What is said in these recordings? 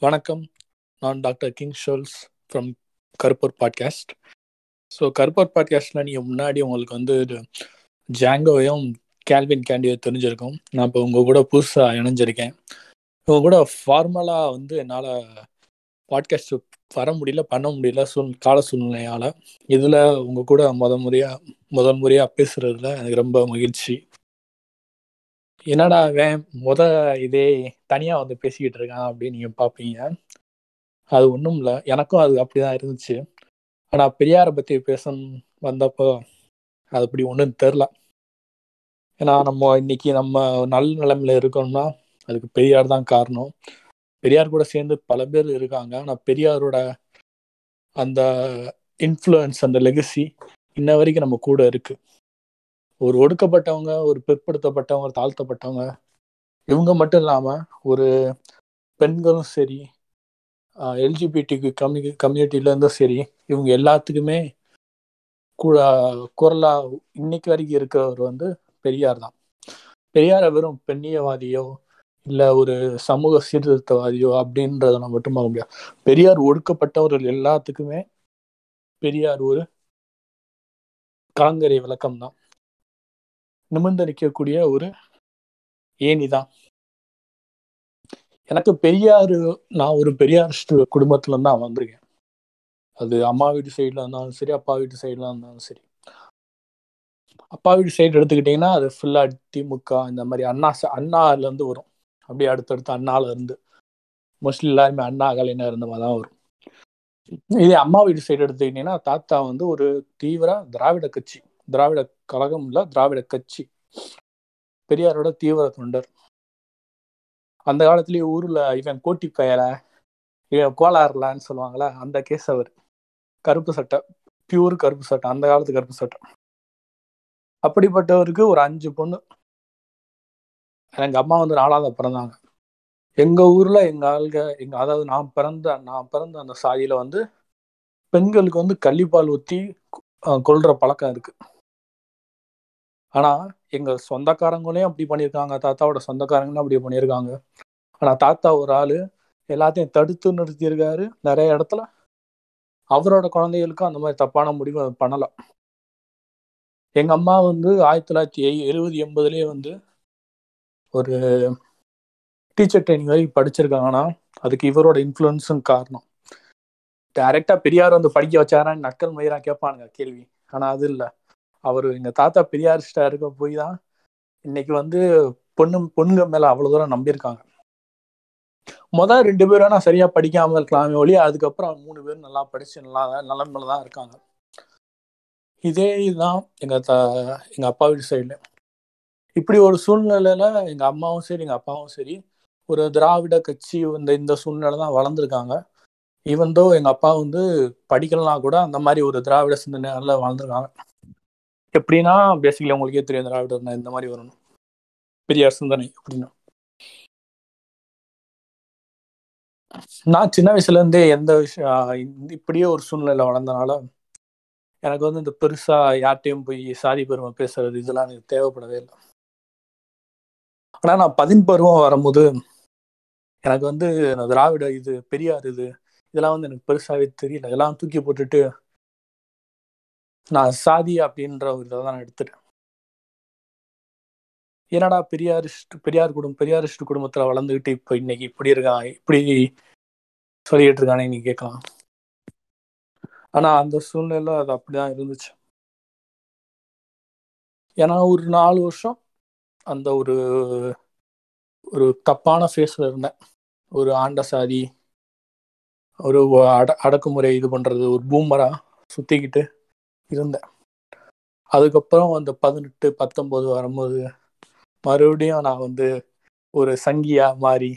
வணக்கம். நான் டாக்டர் கிங் Scholz from Karuppur podcast. So Karuppur பாட்காஸ்ட்டில் நீங்கள் முன்னாடி உங்களுக்கு வந்து ஜாங்கோவையும் கேல்வின் கேண்டியோ தெரிஞ்சிருக்கும். நான் இப்போ உங்கள் கூட புதுசாக இணைஞ்சிருக்கேன். உங்கள் கூட ஃபார்மலாக வந்து என்னால் பாட்காஸ்ட் வர முடியல பண்ண முடியல சூழ் கால சூழ்நிலையால். இதில் உங்கள் கூட முத முறையாக முதல் முறையாக பேசுகிறதுல எனக்கு ரொம்ப மகிழ்ச்சி. என்னடா வேன் முத இதே தனியாக வந்து பேசிக்கிட்டு இருக்கான் அப்படின்னு நீங்கள் பார்ப்பீங்க அது ஒன்றும் இல்லை. எனக்கும் அது அப்படி தான் இருந்துச்சு. ஆனால் பெரியாரை பற்றி பேச வந்தப்போ அது அப்படி ஒன்றும் தெரில ஏன்னா நம்ம இன்னைக்கு நம்ம நல்ல நிலைமையில இருக்கோம்னா அதுக்கு பெரியார் தான் காரணம். பெரியார் கூட சேர்ந்து பல பேர் இருக்காங்க. ஆனால் பெரியாரோட அந்த இன்ஃப்ளூயன்ஸ் அந்த லெகசி இன்ன வரைக்கும் நம்ம கூட இருக்குது ஒரு ஒடுக்கப்பட்டவங்க ஒரு பிற்படுத்தப்பட்டவங்க தாழ்த்தப்பட்டவங்க இவங்க மட்டும் இல்லாமல் ஒரு பெண்களும் சரி எல்ஜிபிடிக்கு கம்யூ கம்யூனிட்டிலேருந்தும் சரி இவங்க எல்லாத்துக்குமே கூட குரலா இன்னைக்கு வரைக்கும் இருக்கிறவர் வந்து பெரியார் தான். பெரியாரை வெறும் பெண்ணியவாதியோ இல்லை ஒரு சமூக சீர்திருத்தவாதியோ அப்படின்றத நம்ம மட்டும் பார்க்க முடியாது. பெரியார் ஒடுக்கப்பட்டவர்கள் எல்லாத்துக்குமே பெரியார் ஒரு கலங்கரை விளக்கம் தான் நிமிர்ந்து நிற்கக்கூடிய ஒரு ஏணி தான். எனக்கு பெரியார் நான் ஒரு பெரியார் குடும்பத்துல இருந்து தான் வந்திருக்கேன். அது அம்மா வீட்டு சைடில் இருந்தாலும் சரி அப்பா வீட்டு சைடில் இருந்தாலும் சரி. அப்பா வீட்டு சைடு எடுத்துக்கிட்டிங்கன்னா அது ஃபுல்லாக திமுக இந்த மாதிரி அண்ணா அண்ணாலேருந்து வரும். அப்படியே அடுத்தடுத்து அண்ணால இருந்து. மோஸ்ட்லி எல்லாருமே அண்ணா கலைஞர் இருந்த மாதிரி தான் வரும். இதே அம்மா வீட்டு சைடு எடுத்துக்கிட்டிங்கன்னா தாத்தா வந்து ஒரு தீவிர திராவிட கட்சி. திராவிட கழகம் இல்லை திராவிட கட்சி. பெரியாரோட தீவிர தொண்டர். அந்த காலத்துலயே ஊர்ல இவன் கோட்டி பயல இவன் கோலாறுலான்னு சொல்லுவாங்களே அந்த கேஸ் அவர். கருப்பு சட்டை பியூர் கருப்பு சட்டை அந்த காலத்து கருப்பு சட்டை. அப்படிப்பட்டவருக்கு ஒரு அஞ்சு பொண்ணு. எங்க அம்மா வந்து நாலாவது பிறந்தாங்க. எங்க ஊர்ல எங்க ஆளுக எங்க அதாவது நான் பிறந்த நான் பிறந்த அந்த சாதியில வந்து பெண்களுக்கு வந்து கள்ளிப்பால் ஊற்றி கொள்கிற பழக்கம் இருக்கு. ஆனால் எங்கள் சொந்தக்காரங்களையும் அப்படி பண்ணியிருக்காங்க. தாத்தாவோட சொந்தக்காரங்களும் அப்படி பண்ணியிருக்காங்க. ஆனால் தாத்தா ஒரு ஆள் எல்லாத்தையும் தடுத்து நிறுத்தியிருக்காரு. நிறைய இடத்துல அவரோட குழந்தைகளுக்கும் அந்த மாதிரி தப்பான முடிவு பண்ணலாம் எங்கள் அம்மா வந்து ஆயிரத்தி தொள்ளாயிரத்தி எழுபது எண்பதுலேயே வந்து ஒரு டீச்சர் ட்ரைனிங் வரைக்கும் படிச்சிருக்காங்கன்னா அதுக்கு இவரோட இன்ஃப்ளூயன்ஸும் காரணம். டைரெக்டாக பெரியார் வந்து படிக்க வச்சாரான்னு நக்கல் மயிராக கேட்பானுங்க கேள்வி. ஆனால் அது இல்லை. அவர் எங்க தாத்தா பெரியாரிஸ்டா இருக்க போய் தான் இன்னைக்கு வந்து பொண்ணு பொண்ணுங்க மேல அவ்வளவு தூரம் நம்பியிருக்காங்க. மொதல் ரெண்டு பேரும் நான் சரியா படிக்காமல் இருக்கலாமே ஒழி அதுக்கப்புறம் மூணு பேரும் நல்லா படிச்சு நல்லா நிலமையில தான் இருக்காங்க. இதே இதுதான் எங்க த எங்க அப்பா வீட்டு சைடுல இப்படி ஒரு சூழ்நிலையில எங்க அம்மாவும் சரி எங்க அப்பாவும் சரி ஒரு திராவிட கட்சி இந்த இந்த சூழ்நிலை தான் வளர்ந்துருக்காங்க. ஈவன் தோ எங்க அப்பா வந்து படிக்கலாம் கூட அந்த மாதிரி ஒரு திராவிட சிந்தனையால வளர்ந்துருக்காங்க எப்படின்னா பேசிக்கலி உங்களுக்கே தெரியும் திராவிடர்னா இந்த மாதிரி வரணும். பெரியார் சிந்தனை அப்படின்னா. நான் சின்ன வயசுல இருந்தே எந்த விஷயம் இப்படியே ஒரு சூழ்நிலை வளர்ந்தனால எனக்கு வந்து இந்த பெருசா யார்ட்டையும் போய் சாதி பெருமை பேசுறது இதெல்லாம் எனக்கு தேவைப்படவே இல்லை. ஆனா நான் பதின் பருவம் வரும்போது எனக்கு வந்து திராவிட இது பெரியார் இது இதெல்லாம் வந்து எனக்கு பெருசாவே தெரியல. இதெல்லாம் தூக்கி போட்டுட்டு நான் சாதி அப்படின்ற ஒரு இதை தான் எடுத்துட்டேன். என்னடா பெரியாரிஸ்ட் பெரியார் குடும்பம் பெரியாரிஸ்ட் குடும்பத்தில் வளர்ந்துக்கிட்டு இப்போ இன்னைக்கு இப்படி இருக்கான் இப்படி சொல்லிக்கிட்டு இருக்கானே நீ கேட்கலாம். ஆனால் அந்த சூழ்நிலை அது அப்படிதான் இருந்துச்சு. ஏன்னா ஒரு நாலு வருஷம் அந்த ஒரு ஒரு தப்பான ஃபேஸில் இருந்தேன். ஒரு ஆண்ட சாதி ஒரு அட அடக்குமுறை இது பண்ணுறது ஒரு பூமரா சுற்றிக்கிட்டு இருந்தேன். அதுக்கப்புறம் அந்த பதினெட்டு பத்தொம்போது வரும்போது மறுபடியும் நான் வந்து ஒரு சங்கியா மாறி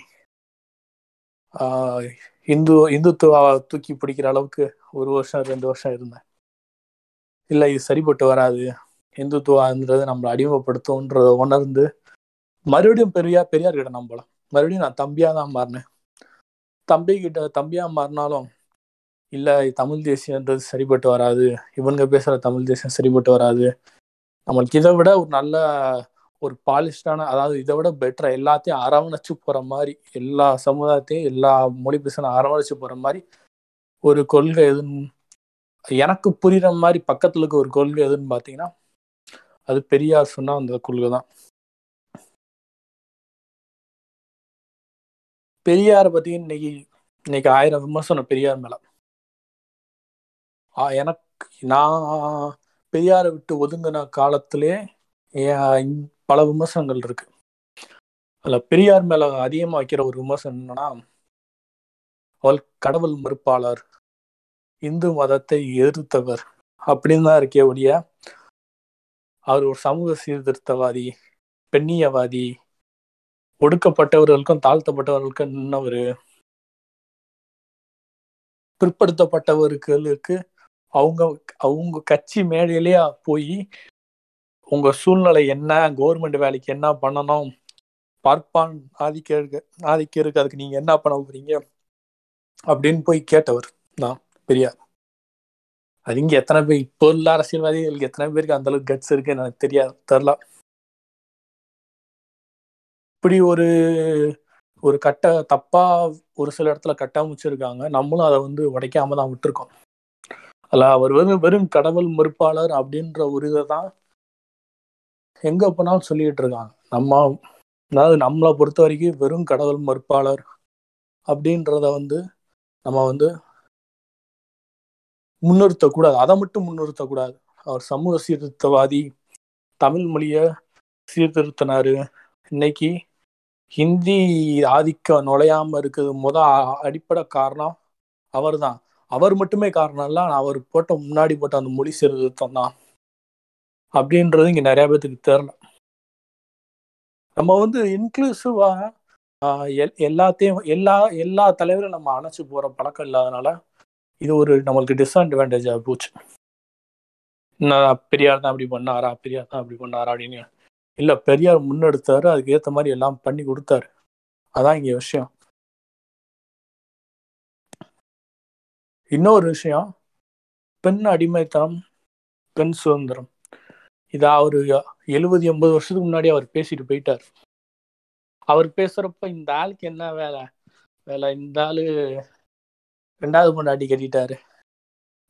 இந்து இந்துத்துவ தூக்கி பிடிக்கிற அளவுக்கு ஒரு வருஷம் ரெண்டு வருஷம் இருந்தேன். இல்லை இது சரிப்பட்டு வராது. இந்துத்துவான்றது நம்மளை அடிமைப்படுத்தும்ன்றத உணர்ந்து மறுபடியும் பெரியார் பெரியார் கிட்ட நம்பலாம் மறுபடியும் நான் தம்பியா தான் மாறினேன். தம்பி கிட்ட தம்பியா மாறினாலும் இல்லை தமிழ் தேசியன்றது சரிப்பட்டு வராது. இவனுங்க பேசுகிற தமிழ் தேசியம் சரிப்பட்டு வராது. நம்மளுக்கு இதை விட ஒரு நல்ல ஒரு பாலிஷ்டான அதாவது இதை விட பெட்டரா எல்லாத்தையும் அரவணைச்சு போற மாதிரி எல்லா சமுதாயத்தையும் எல்லா மொழி பேசின அரவணைச்சு போற மாதிரி ஒரு கொள்கை எதுன்னு எனக்கு புரியுற மாதிரி பக்கத்தில் இருக்க ஒரு கொள்கை எதுன்னு பாத்தீங்கன்னா அது பெரியார் சொன்னால் அந்த கொள்கை தான். பெரியாரை பத்தி இன்னைக்கு இன்னைக்கு ஆயிரம் விமர்சனம் பெரியார் மேலே. எனக்கு நான் பெரியாரை விட்டு ஒதுங்கின காலத்திலே பல விமர்சனங்கள் இருக்கு. அதுல பெரியார் மேல அதிகமா வைக்கிற ஒரு விமர்சனம் என்னன்னா அவள் கடவுள் மறுப்பாளர் இந்து மதத்தை எதிர்த்தவர் அப்படின்னு தான் இருக்கே ஒழிய அவர் ஒரு சமூக சீர்திருத்தவாதி பெண்ணியவாதி ஒடுக்கப்பட்டவர்களுக்கும் தாழ்த்தப்பட்டவர்களுக்கும் நின்னவர் பிற்படுத்தப்பட்டவர்களுக்கு அவங்க அவங்க கட்சி மேடையிலேயே போய் உங்க சூழ்நிலை என்ன கவர்மெண்ட் வேலைக்கு என்ன பண்ணணும் பார்ப்பான் ஆதிக்க ஆதிக்கருக்கு அதுக்கு நீங்க என்ன பண்ண போறீங்க அப்படின்னு போய் கேட்டவர் தான் பெரியார். அது இங்க எத்தனை பேர் இப்போ உள்ள அரசியல்வாதிகளுக்கு எத்தனை பேருக்கு அந்த அளவுக்கு கட்ஸ் இருக்கு எனக்கு தெரியாது தெரில இப்படி ஒரு ஒரு கட்ட தப்பா ஒரு சில இடத்துல கட்டமைச்சிருக்காங்க நம்மளும் அதை வந்து உடைக்காம தான் விட்டுருக்கோம். அல்ல அவர் வெறும் வெறும் கடவுள் மறுப்பாளர் அப்படின்ற ஒரு இதை தான் எங்க போனாலும் சொல்லிட்டு இருக்காங்க. நம்ம அதாவது நம்மளை பொறுத்த வரைக்கும் வெறும் கடவுள் மறுப்பாளர் அப்படின்றத வந்து நம்ம வந்து முன்னிறுத்தக்கூடாது. அதை மட்டும் முன்னிறுத்தக்கூடாது. அவர் சமூக சீர்திருத்தவாதி தமிழ் மொழிய சீர்திருத்தினாரு. இன்னைக்கு ஹிந்தி ஆதிக்கம் நுழையாம இருக்குது முத அடிப்படை காரணம் அவர்தான். அவர் மட்டுமே காரணம் இல்ல அவர் போட்ட முன்னாடி போட்ட அந்த மொழி சீர்திருத்தம் தான். அப்படின்றது இங்க நிறைய பேத்துக்கு தெரியல நம்ம வந்து இன்க்ளூசிவா எல்லாத்தையும் எல்லா எல்லா தலைவரும் நம்ம அணைச்சு போற பழக்கம் இல்லாதனால இது ஒரு நம்மளுக்கு டிஸ்அட்வான்டேஜா போச்சு. நான் பெரியார் தான் அப்படி பண்ணாரா பெரியார் தான் அப்படி பண்ணாரா அப்படின்னு. இல்ல பெரியார் முன்னெடுத்தாரு அதுக்கு ஏத்த மாதிரி எல்லாம் பண்ணி கொடுத்தாரு. அதான் இங்க விஷயம். இன்னொரு விஷயம் பெண் அடிமைத்தனம் பெண் சுதந்திரம். இதா அவரு எழுபது எண்பது வருஷத்துக்கு முன்னாடி அவர் பேசிட்டு போயிட்டார். அவர் பேசுறப்ப இந்த ஆளுக்கு என்ன வேலை? வேலை இந்த ஆளு ரெண்டாவது பொண்டாட்டி கட்டிட்டாரு.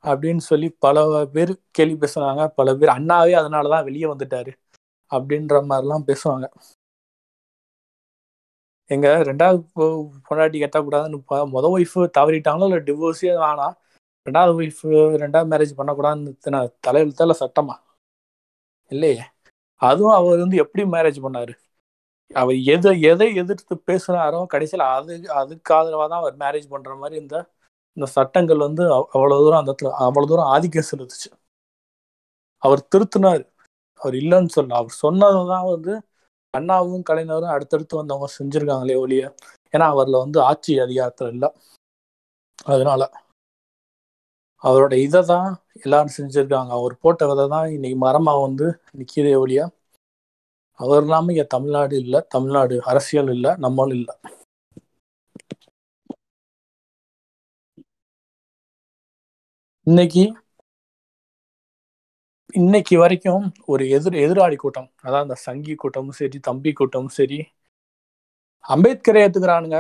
அப்படின்னு சொல்லி பல பேர் கேள்வி பேசுனாங்க. பல பேர் அண்ணாவே அதனாலதான் வெளியே வந்துட்டாரு. அப்படின்ற மாதிரிலாம் பேசுவாங்க. எங்க ரெண்டாவது பொண்டாட்டி கட்டக்கூடாதுன்னு ப- முத ஒய்ஃப் தவறிட்டாங்களோ? இல்லை டிவோர்ஸே வேணாம். ரெண்டாவது ஒய்ஃப் ரெண்டாவது மேரேஜ் பண்ணக்கூடாதுன்னு தலையெழுத்தால சட்டமா? இல்லையே. அதுவும் அவர் வந்து எப்படி மேரேஜ் பண்ணாரு? அவர் எதை எதை எதிர்த்து பேசுனாரோ கடைசியில் அது அதுக்கு ஆதரவாக தான் அவர் மேரேஜ் பண்ணுற மாதிரி இந்த இந்த சட்டங்கள் வந்து அவ்- தூரம் அந்த இடத்துல அவ்வளோ தூரம் ஆதிக்கம் செலுத்துச்சு. அவர் திருத்தினார். அவர் இல்லைன்னு சொல்ல அவர் சொன்னது தான் வந்து அண்ணாவும் கலைஞரும் அடுத்தடுத்து வந்தவங்க செஞ்சிருக்காங்களே ஒழிய ஏன்னா அவர்ல வந்து ஆட்சி அதிகாரத்துல இல்லை. அதனால அவரோட இதை தான் எல்லாரும் செஞ்சிருக்காங்க. அவர் போட்ட விதை தான் இன்னைக்கு மரமா வந்து நிக்கிறதே ஒழிய அவர் இல்லாம இங்க தமிழ்நாடு இல்லை தமிழ்நாடு அரசியல் இல்லை நம்மளும் இல்லை. இன்னைக்கு இன்னைக்கு வரைக்கும் ஒரு எதிர் எதிராளி கூட்டம் அதான் அந்த சங்கி கூட்டமும் சரி தம்பி கூட்டமும் சரி அம்பேத்கரை ஏத்துக்கிறானுங்க.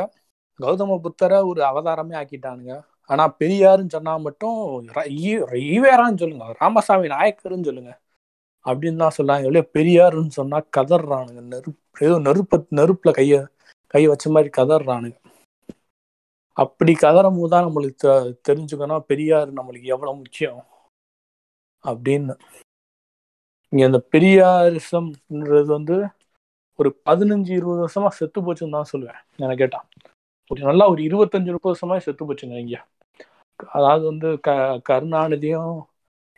கௌதம புத்தரை ஒரு அவதாரமே ஆக்கிட்டானுங்க. ஆனா பெரியாருன்னு சொன்னா மட்டும் ஈவேரான்னு சொல்லுங்க ராமசாமி நாயக்கர்னு சொல்லுங்க அப்படின்னு தான் சொல்லாங்க இல்லையா? பெரியாருன்னு சொன்னா கதறானுங்க நெருப்பு ஏதோ நெருப்ப நெருப்புல கைய கை வச்ச மாதிரி கதறானுங்க அப்படி கதறும் போது தான் நம்மளுக்கு தெ- தெரிஞ்சுக்கணும் பெரியார் நம்மளுக்கு எவ்வளவு முக்கியம். அப்படின்னு. இங்க இந்த பெரியாரிசம்ன்றது வந்து ஒரு பதினஞ்சு இருபது வருஷமா செத்து போச்சுன்னு தான் சொல்லுவேன். எனக்கு கேட்டா. ஒரு நல்லா ஒரு இருபத்தஞ்சு முப்பது வருஷமா செத்து போச்சுங்க இங்க. அதாவது வந்து க கருணாநிதியும்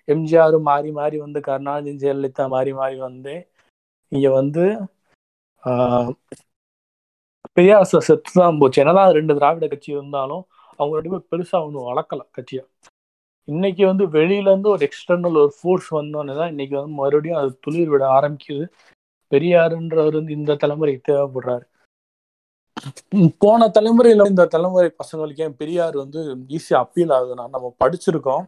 எம்ஜிஆரும் மாறி மாறி வந்து கருணாநிதி ஜெயலலிதா மாறி மாறி வந்து இங்க வந்து ஆஹ், பெரியார் செத்து தான் போச்சு. என்னதான் ரெண்டு திராவிட கட்சி இருந்தாலும் அவங்க ரெண்டு பேரும் பெருசா ஒன்றும் வளர்க்கல கட்சியை. இன்னைக்கு வந்து வெளியில இருந்து ஒரு எக்ஸ்டர்னல் ஒரு ஃபோர்ஸ் வந்தோன்னே தான் இன்னைக்கு வந்து மறுபடியும் அது துளிர் விட ஆரம்பிக்குது. பெரியாருன்றவர் வந்து இந்த தலைமுறைக்கு தேவைப்படுறாரு. போன தலைமுறையில இந்த தலைமுறை பசங்களுக்கு ஏன் பெரியார் வந்து ஈஸியா அப்பீல் ஆகுதுன்னா நம்ம படிச்சிருக்கோம்.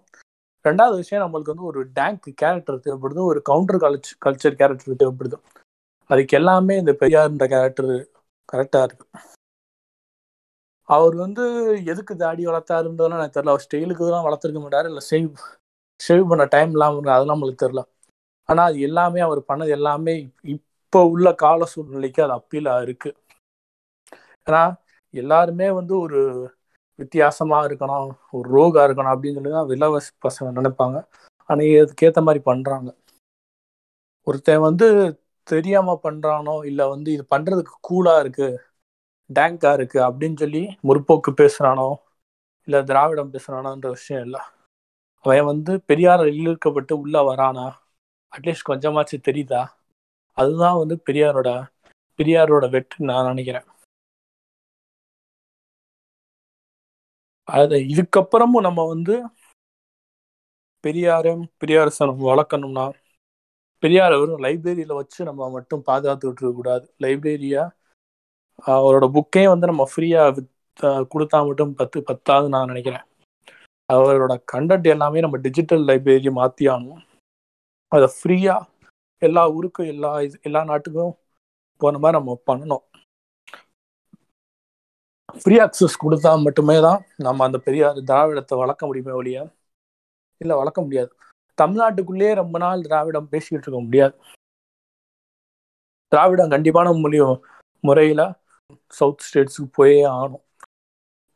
ரெண்டாவது விஷயம் நம்மளுக்கு வந்து ஒரு டேங்க் கேரக்டர் தேவைப்படுது ஒரு கவுண்டர் கல்ச் கல்ச்சர் கேரக்டர் தேவைப்படுது. அதுக்கு எல்லாமே இந்த பெரியார்ன்ற கேரக்டர் கரெக்டாக இருக்கு. அவர் வந்து எதுக்கு தாடி வளர்த்தாருன்றதுலாம் எனக்கு தெரியல. அவர் ஸ்டைலுக்கு தான் வளர்த்துருக்க மாட்டார் இல்லை சேவ் சேவ் பண்ண டைம் இல்லாமல் அதெல்லாம் நம்மளுக்கு தெரியல. ஆனால் அது எல்லாமே அவர் பண்ணது எல்லாமே இப்போ உள்ள கால சூழ்நிலைக்கு அது அப்பீலாக இருக்கு. ஏன்னா எல்லாருமே வந்து ஒரு வித்தியாசமா இருக்கணும் ஒரு ரோகா இருக்கணும் அப்படின்னு சொல்லி தான் விலவச பசங்க நினைப்பாங்க. ஆனால் அதுக்கேற்ற மாதிரி பண்றாங்க. ஒருத்தன் வந்து தெரியாம பண்றானோ இல்லை வந்து இது பண்றதுக்கு கூலா இருக்கு டேங்கா இருக்கு அப்படின்னு சொல்லி முற்போக்கு பேசுறானோ இல்லை திராவிடம் பேசுறானான்ற விஷயம் இல்லை. அவன் வந்து பெரியார் இழுக்கப்பட்டு உள்ள வரானா? அட்லீஸ்ட் கொஞ்சமாச்சு தெரியுதா? அதுதான் வந்து பெரியாரோட பெரியாரோட வெற்றி நான் நினைக்கிறேன். அது இதுக்கப்புறமும் நம்ம வந்து பெரியாரும் பெரியாரசனம் வளர்க்கணும்னா பெரியார் வெறும் லைப்ரரியில வச்சு நம்ம மட்டும் பாதுகாத்துக்கிட்டு இருக்க கூடாது லைப்ரரியா அவரோட புக்கையும் வந்து நம்ம ஃப்ரீயா கொடுத்தா மட்டும் பத்து பத்தாவது நான் நினைக்கிறேன். அவரோட கண்டென்ட் எல்லாமே நம்ம டிஜிட்டல் லைப்ரரி மாற்றி ஆகணும் அதை ஃப்ரீயா எல்லா ஊருக்கும் எல்லா இது எல்லா நாட்டுக்கும் போன மாதிரி நம்ம பண்ணணும். ஃப்ரீ அக்சஸ் கொடுத்தா மட்டுமே தான் நம்ம அந்த பெரியார் திராவிடத்தை வளர்க்க முடியுமே ஒழிய இல்லை வளர்க்க முடியாது. தமிழ்நாட்டுக்குள்ளேயே ரொம்ப நாள் திராவிடம் பேசிக்கிட்டு இருக்க முடியாது. திராவிடம் கண்டிப்பான மொழியும் முறையில சவுத் ஸ்டேட்ஸுக்கு போயே ஆகணும்.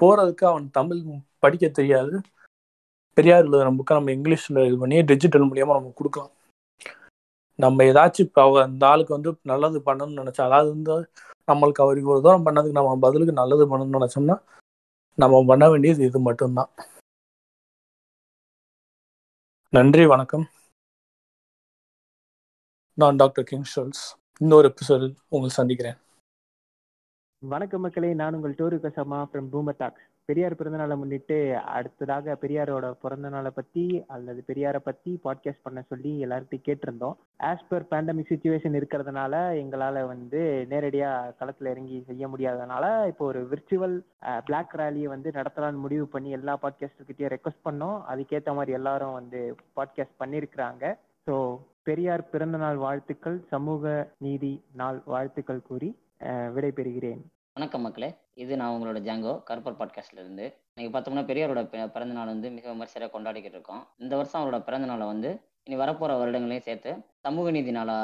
போகிறதுக்கு அவன் தமிழ் படிக்க தெரியாது. பெரியார் எழுதுகிற புக்கை நம்ம இங்கிலீஷில் இது பண்ணி டிஜிட்டல் மூலியமா நம்ம கொடுக்கலாம். நம்ம ஏதாச்சும் இப்போ அந்த ஆளுக்கு வந்து நல்லது பண்ணணும்னு நினச்சா அதாவது வந்து நம்மளுக்கு அவர் இவ்வளோ தூரம் பண்ணதுக்கு நம்ம பதிலுக்கு நல்லது பண்ணணும்னு நினைச்சோம்னா நம்ம பண்ண வேண்டியது இது மட்டும்தான். நன்றி வணக்கம். நான் டாக்டர் கிங் ஷோல்ஸ். இன்னொரு எபிசோடில் உங்களை சந்திக்கிறேன். வணக்கம் மக்களே நான் உங்கள் டோரு கசமா ஃப்ரம் பூமத்தாக் பெரியார் பிறந்தநாளை முன்னிட்டு அடுத்ததாக பெரியாரோட பிறந்த நாளை பத்தி அல்லது பெரியாரை பத்தி பாட்காஸ்ட் பண்ண சொல்லி எல்லார்ட்டையும் கேட்டிருந்தோம். ஆஸ் பர் பேண்டமிக் சுச்சுவேஷன் இருக்கிறதுனால எங்களால வந்து நேரடியா களத்துல இறங்கி செய்ய முடியாதனால இப்போ ஒரு விர்ச்சுவல் பிளாக் ரேலியை வந்து நடத்தலாம்னு முடிவு பண்ணி எல்லா பாட்காஸ்டர்கிட்டயும் ரெக்வஸ்ட் பண்ணோம். அதுக்கேற்ற மாதிரி எல்லாரும் வந்து பாட்காஸ்ட் பண்ணியிருக்கிறாங்க ஸோ பெரியார் பிறந்தநாள் வாழ்த்துக்கள் சமூக நீதி நாள் வாழ்த்துக்கள் கூறி விடை பெறுகிறேன் வணக்கம் மக்களே. இது நான் உங்களோட ஜாங்கோ கருப்பர் பாட்காஸ்ட்ல இருந்து இன்னைக்கு பார்த்தோம்னா பெரியாரோட பிறந்த நாள் வந்து மிக விமர்சையாக கொண்டாடிக்கிட்டு இருக்கோம். இந்த வருஷம் அவரோட பிறந்த நாளை வந்து இனி வரப்போற வருடங்களையும் சேர்த்து சமூக நீதி நாளா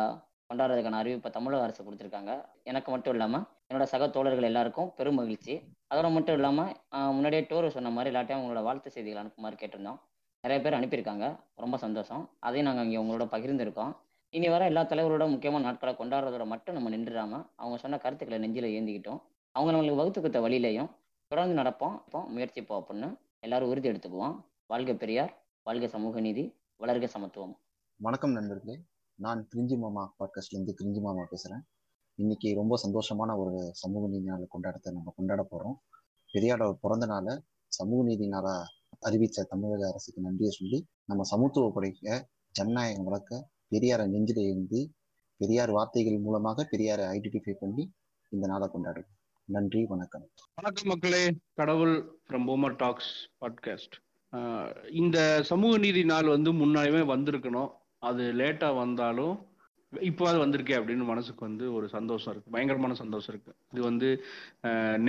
கொண்டாடுறதுக்கான அறிவிப்பை தமிழக அரசு கொடுத்துருக்காங்க. எனக்கு மட்டும் இல்லாம என்னோட சக தோழர்கள் எல்லாருக்கும் பெரும் மகிழ்ச்சி. அதோட மட்டும் இல்லாம முன்னாடியே டோர் சொன்ன மாதிரி எல்லாட்டையும் உங்களோட வாழ்த்து செய்திகள் அனுப்புமாறு கேட்டிருந்தோம். நிறைய பேர் அனுப்பியிருக்காங்க. ரொம்ப சந்தோஷம். அதையும் நாங்கள் இங்கே உங்களோட பகிர்ந்திருக்கோம். இனி வர எல்லா தலைவரோட முக்கியமான நாட்களை கொண்டாடுறதோட மட்டும் நம்ம நின்றுடாம அவங்க சொன்ன கருத்துக்களை நெஞ்சில ஏந்திக்கிட்டோம். அவங்க நம்மளுக்கு வகுத்து கொடுத்த வழியிலையும் தொடர்ந்து நடப்போம். இப்போ முயற்சிப்போம் அப்படின்னு எல்லாரும் உறுதி எடுத்துக்குவோம். வாழ்க பெரியார் வாழ்க சமூக நீதி வளர்க சமத்துவம். வணக்கம் நண்பர்களே. நான் கிரிஞ்சி மாமா பாட்காஸ்ட்ல இருந்து கிரிஞ்சி மாமா பேசுறேன். இன்னைக்கு ரொம்ப சந்தோஷமான ஒரு சமூக நீதி நாள் கொண்டாடத்தை நம்ம கொண்டாட போறோம். பெரியாரோட பிறந்த நாளை சமூக நீதி நாளா அறிவித்த தமிழக அரசுக்கு நன்றியை சொல்லி நம்ம சமத்துவ படைக்க ஜனநாயகம் வளர்க்க பெரியாரை நெஞ்சில இருந்து பெரியார் வார்த்தைகள் மூலமாக பெரியாரை ஐடென்டிஃபை பண்ணி இந்த நாளை கொண்டாடுறோம். நன்றி வணக்கம். வணக்கம் மக்களே. கடவுள் ஃப்ரம் பூமர் டாக்ஸ் பாட்காஸ்ட் இந்த சமூக நீதி நாள் வந்து முன்னாடியே வந்திருக்கணும். அது லேட்டா வந்தாலும் இப்போ அது வந்திருக்கே அப்படின்னு மனசுக்கு வந்து ஒரு சந்தோஷம் இருக்கு. பயங்கரமான சந்தோஷம் இருக்கு. இது வந்து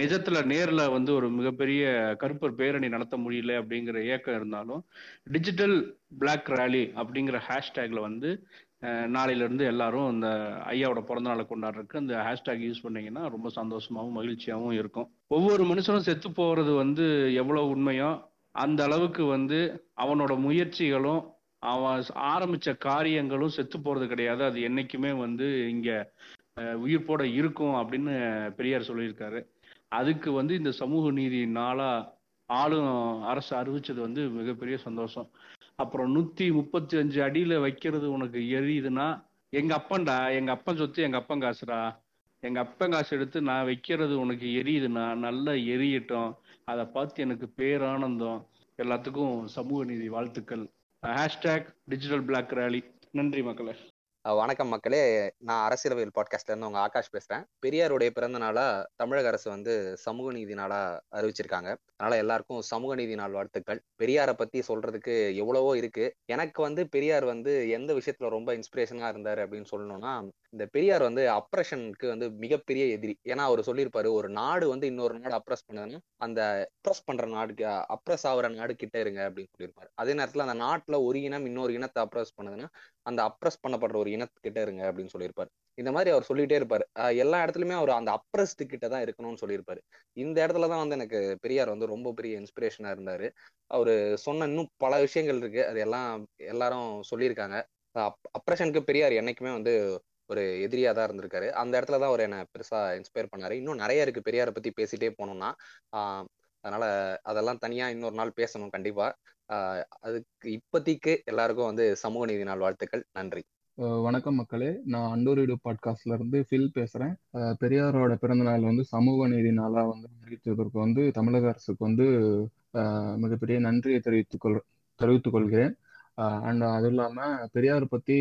நிஜத்துல நேர்ல வந்து ஒரு மிகப்பெரிய கருப்பர் பேரணி நடத்த முடியல அப்படிங்கிற ஏக்கம் இருந்தாலும் டிஜிட்டல் பிளாக் ரேலி அப்படிங்கிற ஹேஷ்டேக்ல வந்து நாளையில இருந்து எல்லாரும் இந்த ஐயாவோட பிறந்த நாளை கொண்டாடுறதுக்கு அந்த ஹேஷ்டேக் யூஸ் பண்ணீங்கன்னா ரொம்ப சந்தோஷமாவும் மகிழ்ச்சியாகவும் இருக்கும். ஒவ்வொரு மனுஷனும் செத்து போறது வந்து எவ்வளவு உண்மையோ அந்த அளவுக்கு வந்து அவனோட முயற்சிகளும் அவன் ஆரம்பிச்ச காரியங்களும் செத்து போறது கிடையாது. அது என்னைக்குமே வந்து இங்க உயிர்ப்போட இருக்கும் அப்படின்னு பெரியார் சொல்லியிருக்காரு. அதுக்கு வந்து இந்த சமூக நீதி நாளா ஆளும் அரசு அறிவிச்சது வந்து மிகப்பெரிய சந்தோஷம். அப்புறம் நூத்தி முப்பத்தி அஞ்சு அடியில வைக்கிறது உனக்கு எரியுதுன்னா எங்க அப்பன்டா எங்க அப்பன் சொத்து எங்க அப்பன் காசுடா? எங்க அப்பன் காசு எடுத்து நான் வைக்கிறது உனக்கு எரியுதுன்னா நல்லா எரியட்டும். அதை பார்த்து எனக்கு பேரானந்தம். எல்லாத்துக்கும் சமூக நீதி வாழ்த்துக்கள். ஹேஷ்டேக் டிஜிட்டல் பிளாக் ரேலி நன்றி மக்களே. வணக்கம் மக்களே. நான் அரசியலவியல் பாட்காஸ்ட்லேருந்து உங்கள் ஆகாஷ் பேசுறேன். பெரியாருடைய பிறந்த நாளாக தமிழக அரசு வந்து சமூக நீதி நாளா அறிவிச்சிருக்காங்க. அதனால எல்லாருக்கும் சமூக நீதி நாள் வாழ்த்துக்கள். பெரியாரை பத்தி சொல்றதுக்கு எவ்வளவோ இருக்கு. எனக்கு வந்து பெரியார் வந்து எந்த விஷயத்துல ரொம்ப இன்ஸ்பிரேஷனா இருந்தாரு அப்படின்னு சொல்லணும்னா இந்த பெரியார் வந்து அப்ரஷனுக்கு வந்து மிகப்பெரிய எதிரி. ஏன்னா அவர் சொல்லியிருப்பாரு ஒரு நாடு வந்து இன்னொரு நாடு அப்ரஸ் பண்ணுதுன்னா அந்த அப்ரஸ் பண்ற நாடுக்கு அப்ரஸ் ஆகுற நாடு கிட்ட இருங்க அப்படின்னு சொல்லியிருப்பாரு. அதே நேரத்துல அந்த நாட்டுல ஒரு இனம் இன்னொரு இனத்தை அப்ரஸ் பண்ணுதுன்னா அந்த அப்ரஸ் பண்ணப்படுற ஒரு இனத்துக்கிட்ட இருங்க அப்படின்னு சொல்லியிருப்பாரு. இந்த மாதிரி அவர் சொல்லிட்டே இருப்பாரு. எல்லா இடத்துலயுமே அவர் அந்த அப்ரஸ்டு கிட்ட தான் இருக்கணும்னு சொல்லியிருப்பாரு. இந்த இடத்துல தான் வந்து எனக்கு பெரியார் வந்து ரொம்ப பெரிய இன்ஸ்பிரேஷனா இருந்தாரு. அவரு சொன்ன இன்னும் பல விஷயங்கள் இருக்கு. அது எல்லாம் எல்லாரும் சொல்லியிருக்காங்க. அப்ரஷனுக்கு பெரியார் என்னைக்குமே வந்து ஒரு எதிரியா தான் இருந்திருக்காரு. அந்த இடத்துல தான் அவர் என்ன பெருசா இன்ஸ்பயர் பண்ணாரு. இன்னும் நிறைய இருக்கு பெரியாரை பத்தி பேசிட்டே போனோம்னா. ஆஹ் அதனால அதெல்லாம் தனியா இன்னொரு நாள் பேசணும் கண்டிப்பா. அதுக்கு இப்போதைக்கு எல்லாருக்கும் வந்து சமூக நீதி நாள் வாழ்த்துக்கள். நன்றி. வணக்கம் மக்களே. நான் அண்டோரிடு பாட்காஸ்ட்ல இருந்து ஃபில் பேசுறேன். பெரியாரோட பிறந்த நாள் வந்து சமூக நீதி நாளா வந்து அறிவித்ததற்கு வந்து தமிழக அரசுக்கு வந்து மிகப்பெரிய நன்றியை தெரிவித்துக் கொள் தெரிவித்துக் கொள்கிறேன். அண்ட் அதுவும் இல்லாம பெரியார் பத்தி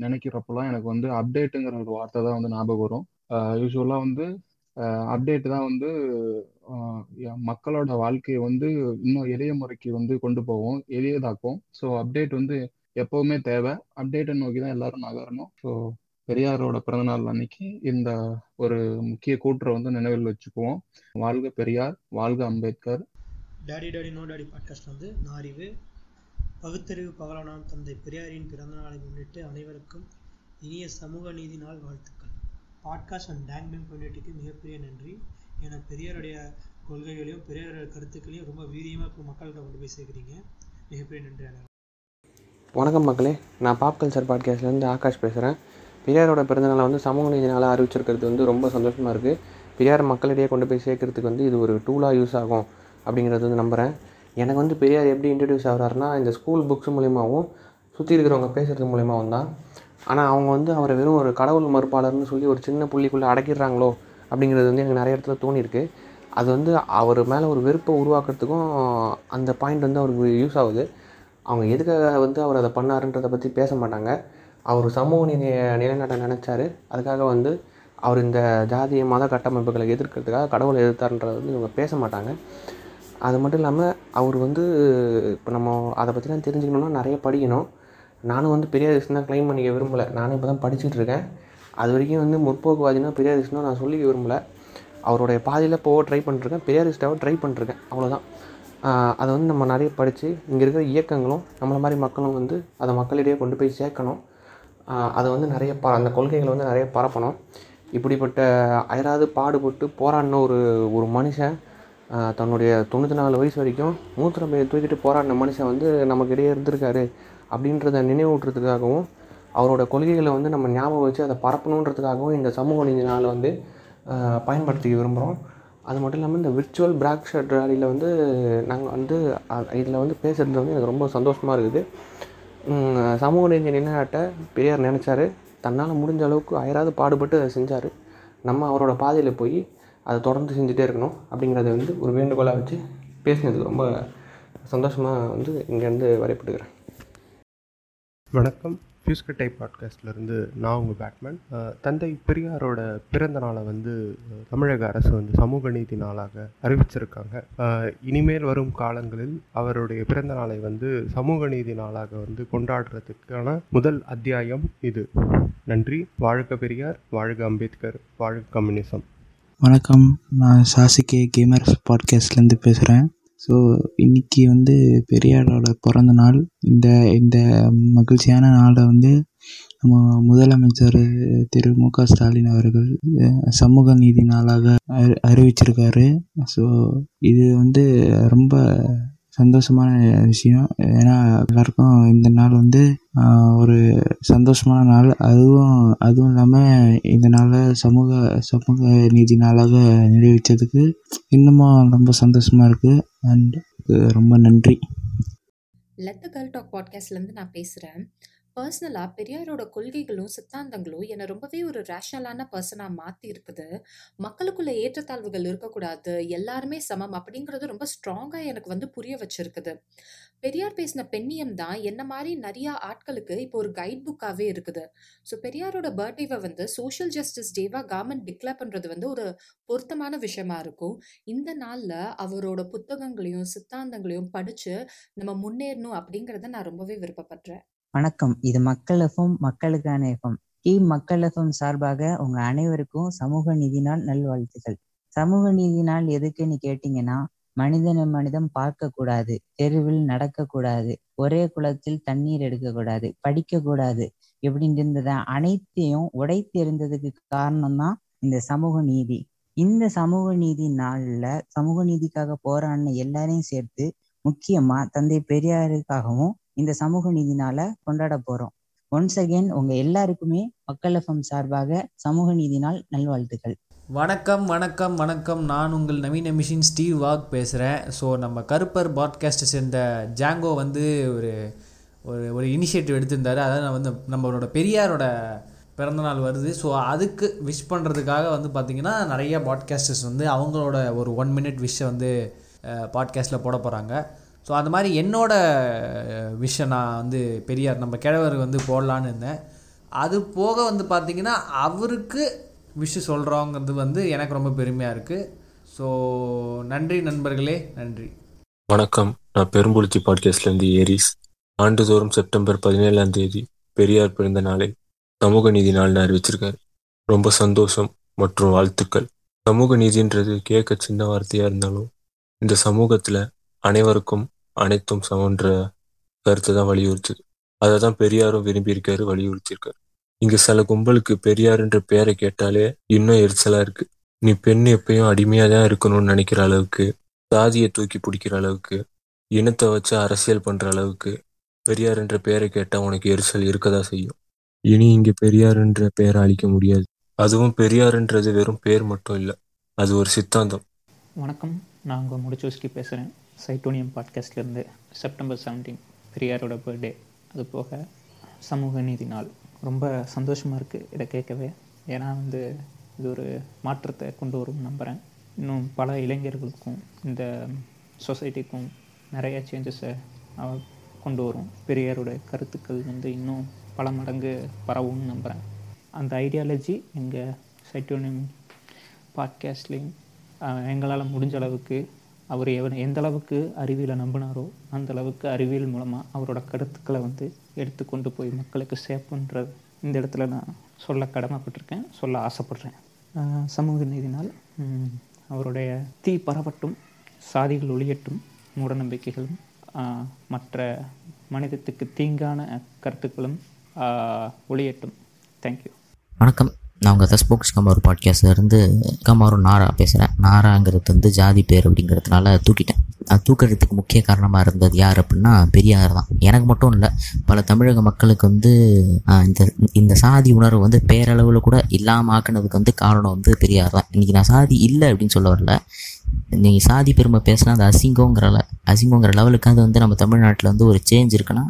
நினைக்கிறப்பெல்லாம் எனக்கு வந்து அப்டேட்டுங்கிற ஒரு வார்த்தை தான் வந்து ஞாபகம் வரும். யூஸ்வலா வந்து அப்டேட் தான் வந்து மக்களோட வாழ்க்கையை வந்து இன்னும் எளிய முறைக்கு வந்து கொண்டு போவோம் எளியதாக்கும். ஸோ அப்டேட் வந்து எப்பவுமே தேவை. அப்டேட்டை நோக்கி தான் எல்லாரும் நகரணும். ஸோ பெரியாரோட பிறந்தநாள் அன்னைக்கு இந்த ஒரு முக்கிய கூற்றை வந்து நினைவில் வச்சுக்குவோம். வாழ்க பெரியார் வாழ்க Ambedkar. Daddy daddy no daddy podcast வந்து நான் அறிவு பகுத்தறிவு பகலனாம் தந்தை பெரியாரின் பிறந்தநாளை முன்னிட்டு அனைவருக்கும் இனிய சமூக நீதி நாள் வாழ்த்துக்கள். பாட்காஸ்ட் அண்ட் டேங் பேங் கம்யூனிட்டிக்கு மிகப்பெரிய நன்றி. ஏன்னா பெரியாருடைய கொள்கைகளையும் பெரியாருடைய கருத்துக்களையும் ரொம்ப வீரியமாக இப்போ மக்கள்கிட்ட கொண்டு போய் சேர்க்குறீங்க. மிகப்பெரிய நன்றி வணக்கம் மக்களே. நான் பாப் கல்ச்சர் பாட்காஸ்ட்லேருந்து ஆகாஷ் பேசுகிறேன் பெரியாரோட பிறந்தநாளை வந்து சமூக நீதி நாளாக அறிவிச்சிருக்கிறது வந்து ரொம்ப சந்தோஷமாக இருக்குது பெரியார் மக்களிடையே கொண்டு போய் சேர்க்கறதுக்கு வந்து இது ஒரு டூலாக யூஸ் ஆகும் அப்படிங்கிறது வந்து நம்புகிறேன் எனக்கு வந்து பெரியார் எப்படி இன்ட்ரடியூஸ் ஆகிறாருன்னா இந்த ஸ்கூல் புக்ஸ் மூலிமாவும் சுற்றி இருக்கிறவங்க பேசுகிறது மூலியமாகவும் தான். ஆனால் அவங்க வந்து அவரை வெறும் ஒரு கடவுள் மறுப்பாளர்னு சொல்லி ஒரு சின்ன புள்ளிக்குள்ளே அடக்கிடுறாங்களோ அப்படிங்கிறது வந்து எனக்கு நிறைய இடத்துல தோணியிருக்கு. அது வந்து அவர் மேலே ஒரு வெறுப்பை உருவாக்குறதுக்கும் அந்த பாயிண்ட் வந்து அவருக்கு யூஸ் ஆகுது. அவங்க எதுக்காக வந்து அவர் அதை பண்ணாருன்றதை பற்றி பேச மாட்டாங்க. அவர் சமூக நீதியை நிலைநாட்ட நினச்சாரு. அதுக்காக வந்து அவர் இந்த ஜாதிய மத கட்டமைப்புகளை எதிர்க்கிறதுக்காக கடவுளை எதிர்த்தாருன்றதை வந்து இவங்க பேச மாட்டாங்க. அது மட்டும் இல்லாமல் அவர் வந்து இப்போ நம்ம அதை பற்றிலாம் தெரிஞ்சுக்கணுன்னா நிறைய படிக்கணும். நானும் வந்து பெரியாரிஸ்ட் தான் க்ளைம் பண்ணிக்க விரும்பலை. நானும் இப்போ தான் படிச்சுட்டு இருக்கேன். அது வரைக்கும் வந்து முற்போக்குவாதினா பெரியாரிஸ்ட்னா நான் சொல்லிக்க விரும்பலை. அவருடைய பாதையில் போக ட்ரை பண்ணிருக்கேன் பெரியாரிஸ்டாக ட்ரை பண்ணிருக்கேன் அவ்வளோதான் அதை வந்து நம்ம நிறைய படித்து இங்கே இருக்கிற இயக்கங்களும் நம்மளை மாதிரி மக்களும் வந்து அதை மக்களிடையே கொண்டு போய் சேர்க்கணும். அதை வந்து நிறைய ப அந்த கொள்கைகளை வந்து நிறைய பரப்பணும். இப்படிப்பட்ட அயராது பாடுபட்டு போராடின ஒரு ஒரு மனுஷன் தன்னுடைய தொண்ணூற்றி நாலு வயசு வரைக்கும் மூத்திரமையை தூக்கிட்டு போராடின மனுஷன் வந்து நமக்கிடையே இருந்திருக்காரு. அப்படின்றத நினைவூட்டுறதுக்காகவும் அவரோட கொள்கைகளை வந்து நம்ம ஞாபகம் வச்சு அதை பரப்பணுன்றதுக்காகவும் இந்த சமூக நீதி நாளை வந்து பயன்படுத்திக்க விரும்புகிறோம் அது மட்டும் இல்லாமல் இந்த விர்ச்சுவல் பிராக் ஷர்ட் ரேலியில் வந்து நாங்கள் வந்து இதில் வந்து பேசுகிறது வந்து எனக்கு ரொம்ப சந்தோஷமாக இருக்குது. சமூக நீதி நிலைநாட்ட பெரியார் நினச்சாரு. தன்னால் முடிஞ்ச அளவுக்கு அயராது பாடுபட்டு அதை செஞ்சார். நம்ம அவரோட பாதையில் போய் அதை தொடர்ந்து செஞ்சுட்டே இருக்கணும் அப்படிங்கிறத வந்து ஒரு வேண்டுகோளாக வச்சு பேசினதுக்கு ரொம்ப சந்தோஷமாக வந்து இங்கேருந்து வரைப்பட்டுக்கிறேன் வணக்கம். பியூஸ்கட்டை பாட்காஸ்ட்லேருந்து நான் உங்கள் பேட்மேன் தந்தை பெரியாரோட பிறந்த நாளை வந்து தமிழக அரசு வந்து சமூக நீதி நாளாக அறிவிச்சிருக்காங்க. இனிமேல் வரும் காலங்களில் அவருடைய பிறந்த நாளை வந்து சமூக நீதி நாளாக வந்து கொண்டாடுறதுக்கான முதல் அத்தியாயம் இது. நன்றி. வாழ்க பெரியார் வாழ்க அம்பேத்கர் வாழ்க கம்யூனிசம். வணக்கம். நான் சாசிகே கேமர்ஸ் பாட்காஸ்ட்லேருந்து பேசுகிறேன் ஸோ இன்னைக்கு வந்து பெரியாரோட பிறந்த நாள். இந்த இந்த மகிழ்ச்சியான நாளை வந்து நம்ம முதலமைச்சர் திரு மு க ஸ்டாலின் அவர்கள் சமூக நீதி நாளாக அறிவிச்சிருக்காரு. ஸோ இது வந்து ரொம்ப சந்தோஷமான விஷயம். ஏன்னா எல்லாருக்கும் இந்த நாள் வந்து ஒரு சந்தோஷமான நாள். அதுவும் அதுவும் இல்லாமல் இந்த நாளை சமூக சமூக நீதி நாளாக நிறைவேற்றதுக்கு இன்னமும் ரொம்ப சந்தோஷமாக இருக்குது அண்ட் ரொம்ப நன்றி. லெட் த கேர்ள் டாக் பாட்காஸ்ட்லேருந்து நான் பேசுகிறேன் பர்சனலாக பெரியாரோட கொள்கைகளும் சித்தாந்தங்களும் என்னை ரொம்பவே ஒரு ரேஷனலான பர்சனாக மாற்றி இருக்குது. மக்களுக்குள்ள ஏற்றத்தாழ்வுகள் இருக்கக்கூடாது எல்லாருமே சமம் அப்படிங்கிறது ரொம்ப ஸ்ட்ராங்காக எனக்கு வந்து புரிய வச்சிருக்குது. பெரியார் பேசின பெண்ணியம் தான் என்ன மாதிரி நிறைய ஆட்களுக்கு இப்போ ஒரு கைட் புக்காகவே இருக்குது. ஸோ பெரியாரோட பர்த்டேவை வந்து சோஷியல் ஜஸ்டிஸ் டேவாக கவர்மெண்ட் டிக்ளேர் பண்ணுறது வந்து ஒரு பொருத்தமான விஷயமா இருக்கும். இந்த நாளில் அவரோட புத்தகங்களையும் சித்தாந்தங்களையும் படித்து நம்ம முன்னேறணும் அப்படிங்கிறத நான் ரொம்பவே விருப்பப்படுறேன். வணக்கம். இது மக்கள் எஃப்எம் மக்களுக்கான எஃப்எம் டி மக்கள் எஃப்எம் சார்பாக உங்க அனைவருக்கும் சமூக நீதி நாள் நல்வாழ்த்துக்கள். சமூக நீதி நாள் எதுக்குன்னு கேட்டீங்கன்னா மனிதனை மனிதம் பார்க்க கூடாது தெருவில் நடக்க கூடாது ஒரே குளத்தில் தண்ணீர் எடுக்க கூடாது படிக்க கூடாது இப்படின்னு இருந்தத அனைத்தையும் உடைத்து இருந்ததுக்கு காரணம் தான் இந்த சமூக நீதி. இந்த சமூக நீதி நாள்ல சமூக நீதிக்காக போராடின எல்லாரையும் சேர்த்து முக்கியமா தந்தை பெரியாருக்காகவும் இந்த சமூக நீதினால கொண்டாட போறோம். ஒன்ஸ் அகேன் உங்க எல்லாருக்குமே மக்கள் எஃப்எம் சார்பாக சமூக நீதி நாள் நல்வாழ்த்துக்கள். வணக்கம் வணக்கம் வணக்கம். நான் உங்கள் நவீன மிஷின் ஸ்டீவ் வாக் பேசுகிறேன் ஸோ நம்ம கருப்பர் பாட்காஸ்ட்டை சேர்ந்த ஜாங்கோ வந்து ஒரு ஒரு ஒரு இனிஷியேட்டிவ் எடுத்திருந்தார். அதாவது நான் வந்து நம்மளோட பெரியாரோட பிறந்தநாள் வருது. ஸோ அதுக்கு விஷ் பண்ணுறதுக்காக வந்து பார்த்திங்கன்னா நிறைய பாட்காஸ்டர்ஸ் வந்து அவங்களோட ஒரு ஒன் மினிட் விஷை வந்து பாட்காஸ்ட்டில் போட போகிறாங்க ஸோ அந்த மாதிரி என்னோட விஷயம் நான் வந்து பெரியார் நம்ம கிழவர் வந்து போடலான்னு இருந்தேன். அது போக வந்து பார்த்திங்கன்னா அவருக்கு விஷ் சொல்கிறோங்கிறது வந்து எனக்கு ரொம்ப பெருமையாக இருக்குது ஸோ நன்றி நண்பர்களே நன்றி. வணக்கம். நான் பெரும்புளிச்சி பாட்காஸ்ட்லேருந்து ஏரிஸ். ஆண்டுதோறும் செப்டம்பர் பதினேழாம் தேதி பெரியார் பிறந்த நாளை சமூக நீதி நாள்னு அறிவிச்சிருக்காரு. ரொம்ப சந்தோஷம் மற்றும் வாழ்த்துக்கள். சமூக நீதின்றது கேட்க சின்ன வார்த்தையாக இருந்தாலும் இந்த சமூகத்தில் அனைவருக்கும் அனைத்தும் சமன்ற கருத்தை தான் வலியுறுத்துது. அதை தான் பெரியாரும் விரும்பியிருக்காரு வலியுறுத்தியிருக்காரு. இங்க சில கும்பலுக்கு பெரியாருன்ற பேரை கேட்டாலே இன்னும் எரிச்சலா இருக்கு. நீ பெண் எப்பயும் அடிமையா தான் இருக்கணும்னு நினைக்கிற அளவுக்கு சாதியை தூக்கி பிடிக்கிற அளவுக்கு இனத்தை வச்சு அரசியல் பண்ற அளவுக்கு பெரியார் என்ற பெயரை கேட்டா உனக்கு எரிச்சல் இருக்கதா செய்யும். இனி இங்க பெரியாருன்ற பெயரை அழிக்க முடியாது. அதுவும் பெரியாருன்றது வெறும் பேர் மட்டும் இல்லை. அது ஒரு சித்தாந்தம். வணக்கம். நான் உங்கள் முடிச்சோஸ்கி பேசுகிறேன். சைட்டோனியம் பாட்காஸ்ட்லேருந்து செப்டம்பர் செவன்டீன் பெரியாரோட பர்த்டே அது போக சமூக நீதி நாள். ரொம்ப சந்தோஷமாக இருக்குது இதை கேட்கவே. ஏன்னா வந்து இது ஒரு மாற்றத்தை கொண்டு வரும் நம்புகிறேன். இன்னும் பல இளைஞர்களுக்கும் இந்த சொசைட்டிக்கும் நிறைய சேஞ்சஸை கொண்டு வரும். பெரியாரோட கருத்துக்கள் வந்து இன்னும் பல மடங்கு பரவும்னு நம்புகிறேன். அந்த ஐடியாலஜி எங்கள் சைட்டோனியம் பாட்காஸ்ட்லேயும் எங்களால் முடிஞ்ச அளவுக்கு அவர் எவன் எந்த அளவுக்கு அறிவியலை நம்பினாரோ அந்த அளவுக்கு அறிவியல் மூலமாக அவரோட கருத்துக்களை வந்து எடுத்து கொண்டு போய் மக்களுக்கு சேவ் பண்ணுற இந்த இடத்துல நான் சொல்ல கடமைப்பட்டிருக்கேன் சொல்ல ஆசைப்படுறேன். சமூக நீதினால் அவருடைய தீ பரவட்டும் சாதிகள் ஒளியட்டும் மூடநம்பிக்கைகளும் மற்ற மனிதத்துக்கு தீங்கான கருத்துக்களும் ஒளியட்டும். தேங்க்யூ வணக்கம். நான் உங்கள் தஸ்போக்ஸ் கமாரு பாட்காஸ்ட்லேருந்து கமாரு நாரா பேசுகிறேன் நாராங்கிறது வந்து ஜாதி பேர் அப்படிங்கிறதுனால தூக்கிட்டேன். அது தூக்கிறதுக்கு முக்கிய காரணமாக இருந்தது யார் அப்படின்னா பெரியார் தான். எனக்கு மட்டும் இல்லை பல தமிழக மக்களுக்கு வந்து இந்த இந்த சாதி உணர்வு வந்து பேரளவில் கூட இல்லாமல் ஆக்குனதுக்கு வந்து காரணம் வந்து பெரியார் தான். இன்றைக்கி நான் சாதி இல்லை அப்படின்னு சொல்ல வரல. நீங்கள் சாதி பெருமை பேசினா அது அசிங்கங்கிற அசிங்கங்கிற லெவலுக்கு அது வந்து நம்ம தமிழ்நாட்டில் வந்து ஒரு சேஞ்ச் இருக்குன்னா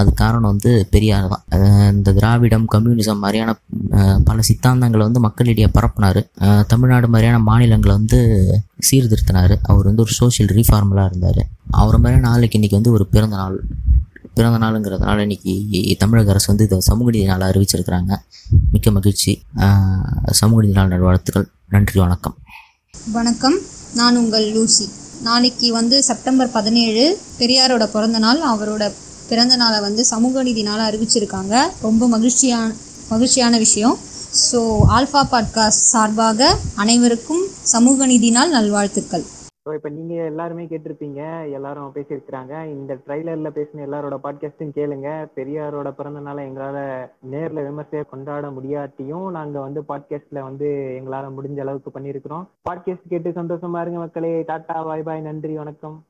அது காரணம் வந்து பெரியார் தான். இந்த திராவிடம் கம்யூனிசம் மாதிரியான பல சித்தாந்தங்களை வந்து மக்களிடையே பரப்புனார். தமிழ்நாடு மாதிரியான மாநிலங்களை வந்து சீர்திருத்தினார். அவர் வந்து ஒரு சோஷியல் ரீஃபார்மலாக இருந்தார். அவரை மாதிரி நாளைக்கு இன்றைக்கி வந்து ஒரு பிறந்த நாள் பிறந்த நாளுங்கிறதுனால இன்றைக்கி தமிழக அரசு வந்து இதை சமூக நீதி நாள் அறிவிச்சிருக்கிறாங்க. மிக்க மகிழ்ச்சி. சமூக நீதி நாள் நல்வாழ்த்துக்கள். நன்றி வணக்கம். வணக்கம். நான் உங்கள் லூசி. நாளைக்கு வந்து செப்டம்பர் பதினேழு பெரியாரோட பிறந்த நாள் அவரோட பிறந்த நாளை வந்து சமூக நீதி நாளாக அறிவிச்சிருக்காங்க. ரொம்ப மகிழ்ச்சியான மகிழ்ச்சியான விஷயம். ஸோ ஆல்ஃபா பாட்காஸ்ட் சார்பாக அனைவருக்கும் சமூக நீதி நாள் நல்வாழ்த்துக்கள். ஸோ இப்போ நீங்கள் எல்லாருமே கேட்டிருப்பீங்க எல்லாரும் பேசியிருக்கிறாங்க. இந்த ட்ரைலரில் பேசின எல்லாரோட பாட்காஸ்டும் கேளுங்க. பெரியாரோட பிறந்தநாளை எங்களால் நேரில் விமர்சையாக கொண்டாட முடியாட்டியும் நாங்கள் வந்து பாட்காஸ்ட்டில் வந்து எங்களால் முடிஞ்ச அளவுக்கு பண்ணியிருக்கிறோம். பாட்காஸ்ட் கேட்டு சந்தோஷமா இருங்க மக்களே. டாட்டா பாய் பாய் நன்றி வணக்கம்.